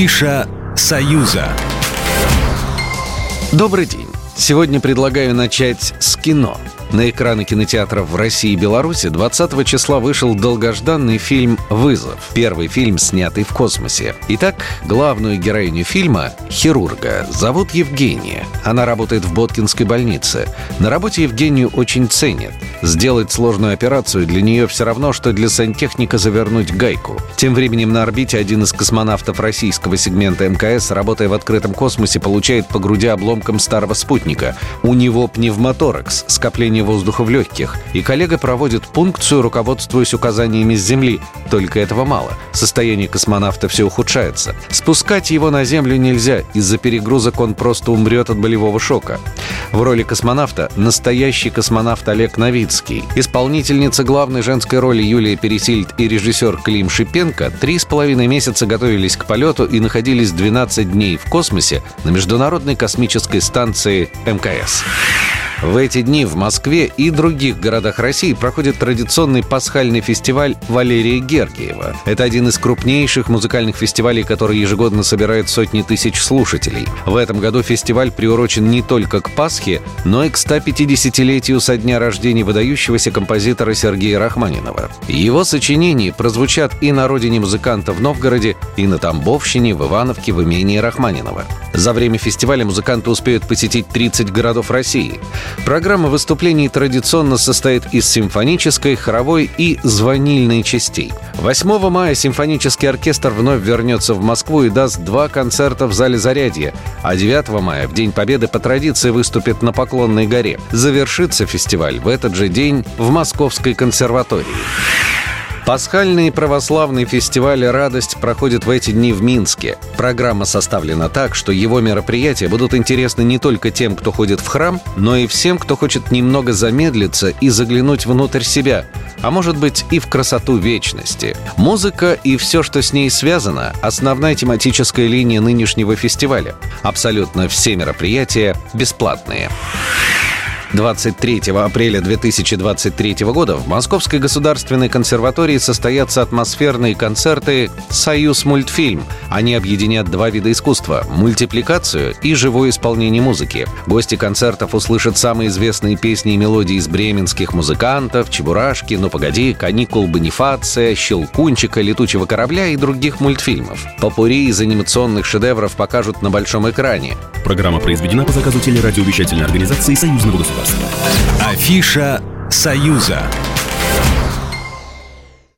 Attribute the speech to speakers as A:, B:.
A: Афиша «Союза».
B: Добрый день. Сегодня предлагаю начать с кино. На экраны кинотеатров в России и Беларуси 20 числа вышел долгожданный фильм «Вызов». Первый фильм, снятый в космосе. Итак, главную героиню фильма, хирурга, зовут Евгения. Она работает в Боткинской больнице. На работе Евгению очень ценят. Сделать сложную операцию для нее все равно, что для сантехника завернуть гайку. Тем временем на орбите один из космонавтов российского сегмента МКС, работая в открытом космосе, получает по груди обломком старого спутника. У него пневмоторакс, скопление воздуха в легких, и коллега проводит пункцию, руководствуясь указаниями с Земли. Только этого мало. Состояние космонавта все ухудшается. Спускать его на Землю нельзя. Из-за перегрузок он просто умрет от болевого шока. В роли космонавта настоящий космонавт Олег Новицкий. Исполнительница главной женской роли Юлия Пересильд и режиссер Клим Шипенко три с половиной месяца готовились к полету и находились 12 дней в космосе на Международной космической станции МКС. В эти дни в Москве и других городах России проходит традиционный пасхальный фестиваль Валерия Гергиева. Это один из крупнейших музыкальных фестивалей, который ежегодно собирает сотни тысяч слушателей. В этом году фестиваль приурочен не только к Пасхе, но и к 150-летию со дня рождения выдающегося композитора Сергея Рахманинова. Его сочинения прозвучат и на родине музыканта в Новгороде, и на Тамбовщине, в Ивановке, в имении Рахманинова. За время фестиваля музыканты успеют посетить 30 городов России. Программа выступлений традиционно состоит из симфонической, хоровой и звонильной частей. 8 мая симфонический оркестр вновь вернется в Москву и даст два концерта в зале «Зарядье», а 9 мая, в День Победы, по традиции выступит на Поклонной горе. Завершится фестиваль в этот же день в Московской консерватории. Пасхальный православный фестиваль «Радость» проходит в эти дни в Минске. Программа составлена так, что его мероприятия будут интересны не только тем, кто ходит в храм, но и всем, кто хочет немного замедлиться и заглянуть внутрь себя, а может быть и в красоту вечности. Музыка и все, что с ней связано – основная тематическая линия нынешнего фестиваля. Абсолютно все мероприятия бесплатные. 23 апреля 2023 года в Московской государственной консерватории состоятся атмосферные концерты «Союз мультфильм». Они объединят два вида искусства – мультипликацию и живое исполнение музыки. Гости концертов услышат самые известные песни и мелодии из бременских музыкантов, «Чебурашки», «Ну погоди», «Каникул Бонифация», «Щелкунчика», «Летучего корабля» и других мультфильмов. Попури из анимационных шедевров покажут на большом экране.
C: Программа произведена по заказу телерадиовещательной организации Союзного государства.
A: Афиша «Союза».